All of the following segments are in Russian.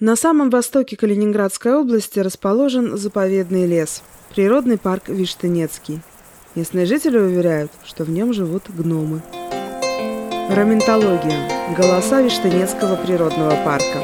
На самом востоке Калининградской области расположен заповедный лес – природный парк Виштынецкий. Местные жители уверяют, что в нем живут гномы. Раментология. Голоса Виштынецкого природного парка.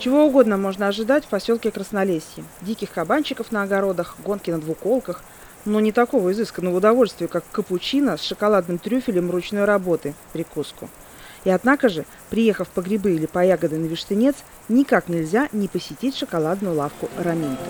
Чего угодно можно ожидать в поселке Краснолесье. Диких кабанчиков на огородах, гонки на двуколках – но не такого изысканного удовольствия, как капучино с шоколадным трюфелем ручной работы, прикуску. И однако же, приехав по грибы или по ягоды на Виштынец, никак нельзя не посетить шоколадную лавку Раминта.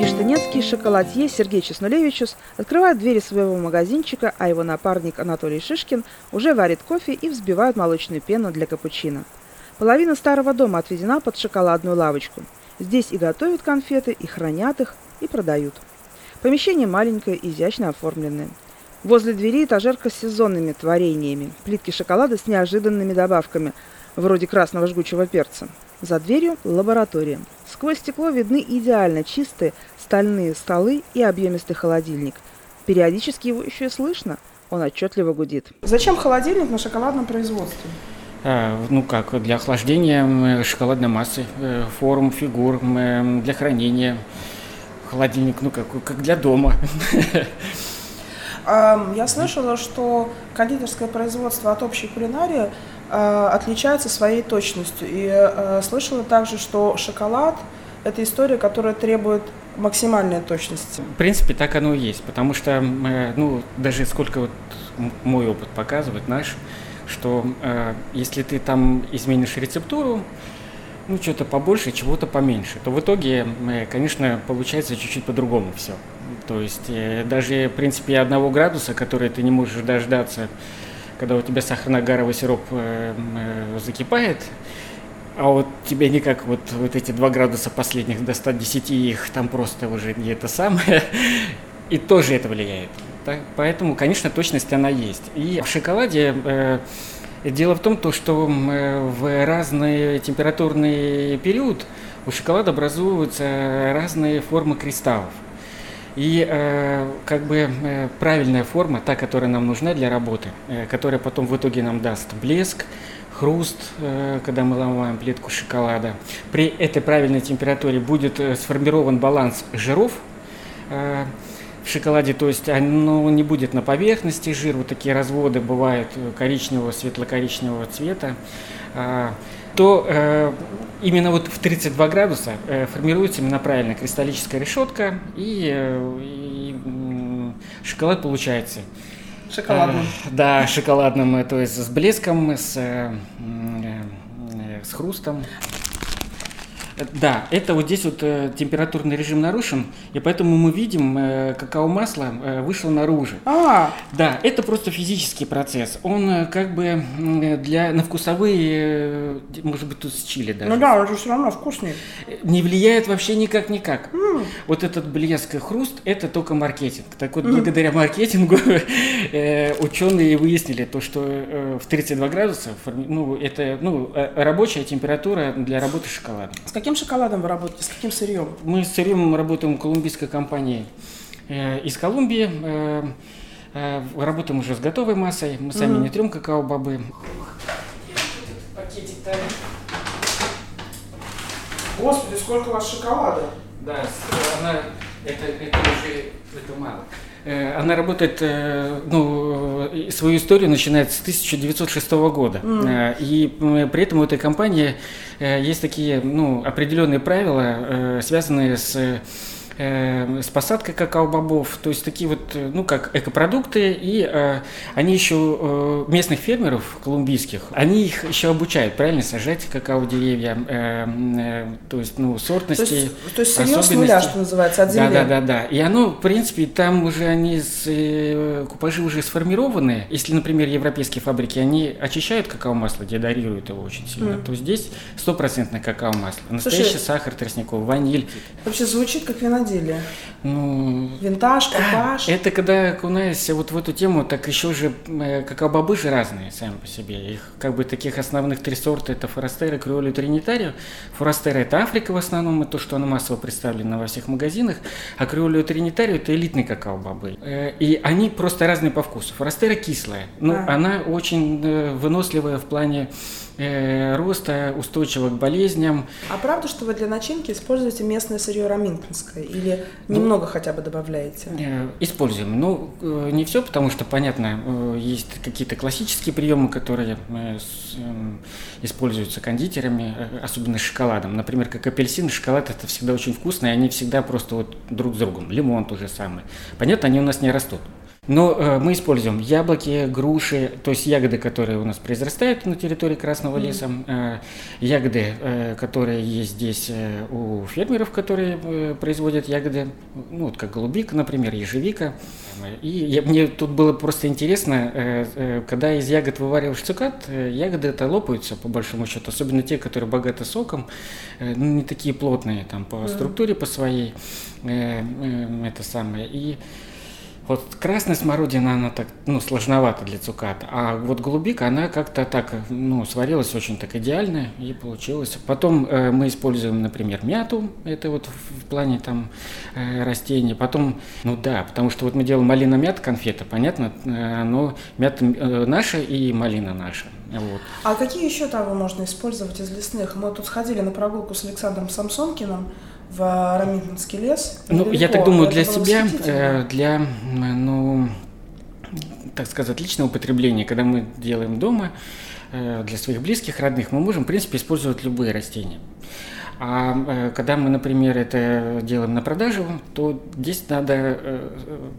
Виштынецкий шоколадье Сергей Чеснулевичус открывает двери своего магазинчика, а его напарник Анатолий Шишкин уже варит кофе и взбивает молочную пену для капучино. Половина старого дома отведена под шоколадную лавочку. Здесь и готовят конфеты, и хранят их, и продают. Помещение маленькое, изящно оформленное. Возле двери этажерка с сезонными творениями, плитки шоколада с неожиданными добавками, вроде красного жгучего перца. За дверью – лаборатория. Сквозь стекло видны идеально чистые стальные столы и объемистый холодильник. Периодически его еще и слышно. Он отчетливо гудит. Зачем холодильник на шоколадном производстве? А, ну как, для охлаждения шоколадной массы, э, форм, фигур, для хранения. Холодильник, ну как, как для дома. Я слышала, что кондитерское производство от общей кулинарии э, отличается своей точностью. И э, слышала также, что шоколад – это история, которая требует максимальной точности. В принципе, так оно и есть, потому что, ну, даже сколько вот мой опыт показывает, наш, что э, если ты там изменишь рецептуру, ну, что-то побольше, чего-то поменьше, то в итоге, конечно, получается чуть-чуть по-другому все. То есть э, даже, в принципе, одного градуса, который ты не можешь дождаться, когда у тебя сахарно-агаровый сироп э, э, закипает, а вот тебе никак вот, вот эти два градуса последних до 110 их там просто уже не это самое, и тоже это влияет. Так, поэтому, конечно, точность она есть. И в шоколаде э, дело в том, то, что э, в разный температурный период у шоколада образуются разные формы кристаллов. И э, как бы э, правильная форма, та, которая нам нужна для работы, э, которая потом в итоге нам даст блеск, хруст, э, когда мы ломаем плитку шоколада. При этой правильной температуре будет э, сформирован баланс жиров. Э, в шоколаде, то есть оно не будет на поверхности жир, вот такие разводы бывают э, коричневого, светло-коричневого цвета, а, то э, именно вот в 32 градуса э, формируется именно правильно кристаллическая решетка, и, и шоколад получается. Шоколадным. Да, шоколадным, то есть с блеском, с, с хрустом. Да, это вот здесь вот э, температурный режим нарушен, и поэтому мы видим, э, какао-масло э, вышло наружу. А, Да, это просто физический процесс. Он как бы для, на вкусовые, может быть, тут с чили даже. ну да, он же все равно вкуснее. Не влияет вообще никак-никак. Вот этот блеск и хруст – это только маркетинг. Так вот, благодаря маркетингу ученые выяснили то, что в 32 градуса ну, это ну, рабочая температура для работы шоколада. С каким шоколадом вы работаете? С каким сырьем? Мы с сырьем работаем в колумбийской компании э, из Колумбии. Э, э, работаем уже с готовой массой. Мы сами не трем какао-бобы. Господи, сколько у вас шоколада? Да, она, это, это уже это мало. Э, Она работает, э, ну, и свою историю начинает с 1906 года. Э, И при этом у этой компании э, есть такие, ну, определенные правила, э, связанные с э, с посадкой какао-бобов, то есть такие вот, э, ну, как экопродукты, и э, они еще э, местных фермеров колумбийских, они их еще обучают, правильно, сажать какао-деревья, э, э, то есть, ну, То сортности, есть, то есть сырье с нуля, что называется, от земли. Да, да, да, да. И оно, в принципе, там уже они с, э, купажи уже сформированы. Если, например, европейские фабрики, они очищают какао-масло, деодорируют его очень сильно, то здесь стопроцентное какао-масло. Настоящий Слушай, сахар тростниковый, ваниль. Вообще звучит как виноделие. Подходили? Ну, Винтаж, папаш? Это когда окунаешься вот в эту тему, так еще же э, какао-бобы же разные сами по себе. Их как бы таких основных три сорта это форастера, криолю, тринитарио. Форастера это Африка в основном, это то, что она массово представлена во всех магазинах, а криолю, тринитарио это элитные какао-бобы. Э, И они просто разные по вкусу. Форастера кислая, но А. она очень э, выносливая в плане э, роста, устойчива к болезням. А правда, что вы для начинки используете местное сырье раминтонское? Или немного хотя бы добавляете? Э, Используем. Ну, э, не все, потому что, понятно, э, есть какие-то классические приемы, которые эм, используются кондитерами, особенно с шоколадом. Например, как апельсин шоколад, это всегда очень вкусно, и они всегда просто вот друг с другом. Лимон то же самое. Понятно, они у нас не растут. Но э, мы используем яблоки, груши, то есть ягоды, которые у нас произрастают на территории Красного леса, э, ягоды, э, которые есть здесь э, у фермеров, которые э, производят ягоды, ну вот как голубика, например, ежевика. И я- мне тут было просто интересно, э, э, когда из ягод вывариваешь цукат, э, ягоды это лопаются по большому счету, особенно те, которые богаты соком, э, ну, не такие плотные там по структуре по своей, э, э, это самое. И вот красная смородина, она так, ну, сложновата для цуката, а вот голубика, она как-то так, ну, сварилась очень так идеально и получилось. Потом э, мы используем, например, мяту, это вот в, в плане там э, растений. Потом, ну да, потому что вот мы делаем малина-мята конфета, понятно, э, но мята э, наша и малина наша. Вот. А какие еще травы можно использовать из лесных? Мы тут сходили на прогулку с Александром Самсонкиным в Раминтонский лес. Ну, я Недалеко. так думаю, для себя, э, для, ну, так сказать, личного употребления, когда мы делаем дома, э, для своих близких, родных, мы можем, в принципе, использовать любые растения. А э, когда мы, например, это делаем на продажу, то здесь надо э,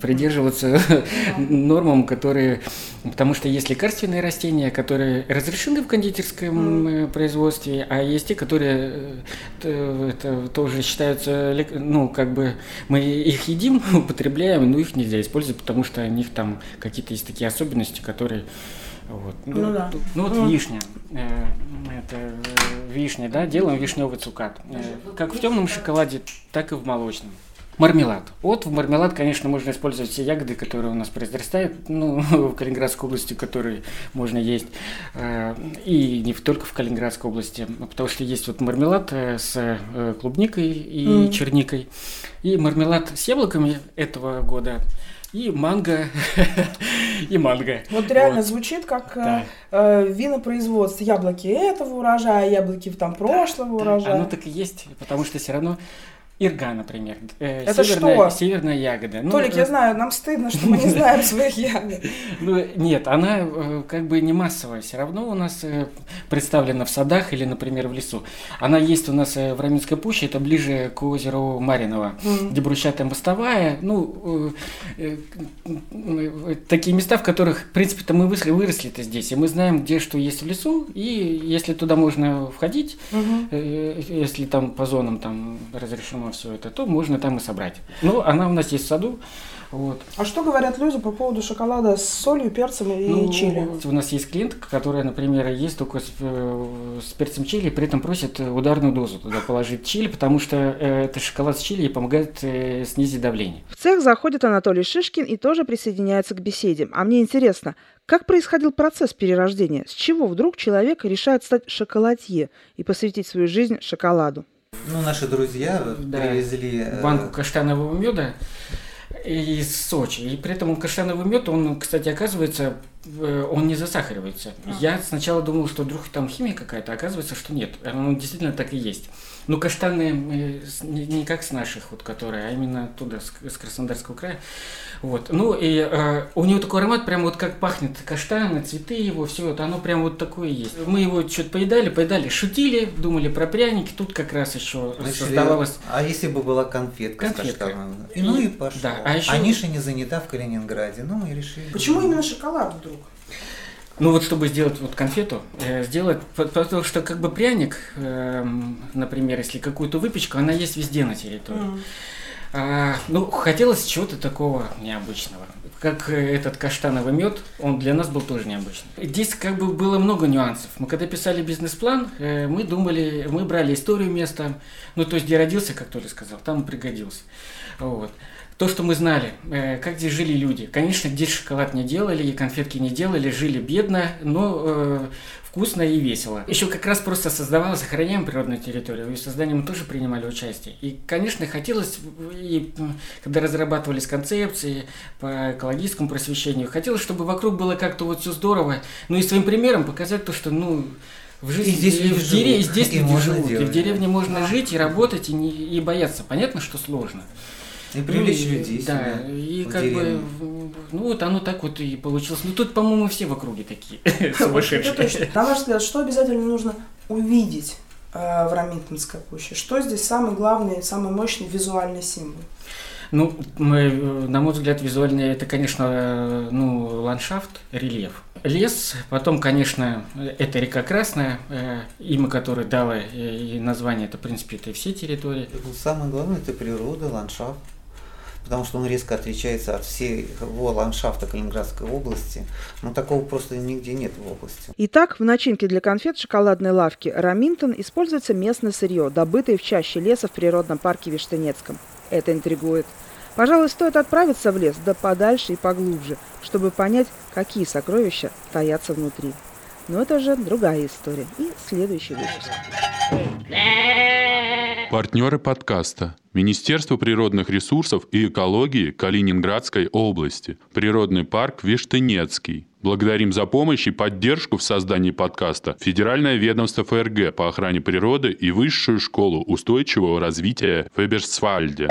придерживаться нормам, которые... Потому что есть лекарственные растения, которые разрешены в кондитерском э, производстве, а есть те, которые это тоже считаются, ну, как бы мы их едим, употребляем, но их нельзя использовать, потому что у них там какие-то есть такие особенности, которые... Вот. Ну да. Ну вот Мгм. вишня. Э, Это э, вишня, да, делаем вишневый цукат. Э, Как в темном шоколаде, так и в молочном. Мармелад. Вот в мармелад, конечно, можно использовать все ягоды, которые у нас произрастают, ну, в Калининградской области, которые можно есть. И не только в Калининградской области, потому что есть вот мармелад с клубникой и Мгм. черникой, и мармелад с яблоками этого года, и манго, и манго. Вот реально Вот. звучит как Да. э, э, винопроизводство. Яблоки этого урожая, яблоки там прошлого Да, урожая. Оно так и есть, потому что все равно ирга, например, э, Это северная, что? северная ягода. Ну, Толик, э, я знаю, нам стыдно, что мы не знаем своих ягод. Ну, нет, она э, как бы не массовая, все равно у нас э, представлена в садах или, например, в лесу. Она есть у нас э, в Раменской пуще, это ближе к озеру Мариново, Мгм. где брусчатая мостовая, ну, э, э, э, такие места, в которых, в принципе-то мы выросли, выросли-то здесь, и мы знаем, где что есть в лесу, и если туда можно входить. Э, Если там по зонам там разрешено все это, то можно там и собрать. Ну, она у нас есть в саду. Вот. А что говорят люди по поводу шоколада с солью, перцем и Ну, чили? У нас есть клиентка, которая, например, есть только с, э, с перцем чили, при этом просит ударную дозу туда положить чили, потому что э, это шоколад с чили и помогает э, снизить давление. В цех заходит Анатолий Шишкин и тоже присоединяется к беседе. А мне интересно, как происходил процесс перерождения? С чего вдруг человек решает стать шоколадье и посвятить свою жизнь шоколаду? Ну, наши друзья Да. привезли... э, банку каштанового меда из Сочи. И при этом каштановый мед, он, кстати, оказывается, э, он не засахаривается. Я сначала думал, что вдруг там химия какая-то, а оказывается, что нет. Он действительно так и есть. Но каштаны э, не, не как с наших, вот, которые, а именно оттуда, с, с Краснодарского края. Вот. Ну и э, у него такой аромат, прям вот как пахнет каштаны, цветы его, все это, оно прям вот такое есть. Мы его что-то поедали, поедали, шутили, думали про пряники, тут как раз еще решили, создавалось А если бы была конфетка, Конфетка. с каштановым? И, ну и пошло. Да, а еще- А ниша не занята в Калининграде. Ну, мы решили. Почему именно шоколад вдруг? Ну вот чтобы сделать вот конфету, э, сделать, по- потому что как бы пряник, эм, например, если какую-то выпечку, она есть везде на территории. М. А, ну, хотелось чего-то такого необычного. Как э, этот каштановый мед, он для нас был тоже необычный. Здесь как бы было много нюансов. Мы когда писали бизнес-план, э, мы думали, мы брали историю места, ну, то есть где родился, как Толя сказал, там и пригодился. Вот. То, что мы знали, э, как здесь жили люди. Конечно, здесь шоколад не делали, и конфетки не делали, жили бедно, но э, вкусно и весело. Еще как раз просто создавалась, сохраняем природную территорию, и в создании мы тоже принимали участие. И, конечно, хотелось, и, когда разрабатывались концепции по экологическому просвещению, хотелось, чтобы вокруг было как-то вот все здорово, ну и своим примером показать то, что, ну, в жизни, И здесь люди в, дере- живут, здесь и люди живут, и в деревне да. можно жить и работать, и, не, и бояться. Понятно, что сложно. И привлечь Ну, людей Да, сюда, и в как деревню. бы, ну вот оно так вот и получилось. Ну тут, по-моему, все в округе такие сумасшедшие. На ваш взгляд, что обязательно нужно увидеть э, в Раминтонской пуще? Что здесь самый главный, самый мощный визуальный символ? Ну, мы, э, на мой взгляд, визуально это, конечно, э, ну, ландшафт, рельеф. Лес, потом, конечно, это река Красная, э, имя которой дало и название, это, в принципе, это и все территории. Ну, Самое главное это природа, ландшафт. Потому что он резко отличается от всего ландшафта Калининградской области. Но такого просто нигде нет в области. Итак, в начинке для конфет шоколадной лавки «Раминтон» используется местное сырье, добытое в чаще леса в природном парке Виштынецком. Это интригует. Пожалуй, стоит отправиться в лес, да подальше и поглубже, чтобы понять, какие сокровища таятся внутри. Но это же другая история и следующий выпуск. Партнеры подкаста. Министерство природных ресурсов и экологии Калининградской области. Природный парк Виштынецкий. Благодарим за помощь и поддержку в создании подкаста Федеральное ведомство ФРГ по охране природы и Высшую школу устойчивого развития в Эберсвальде.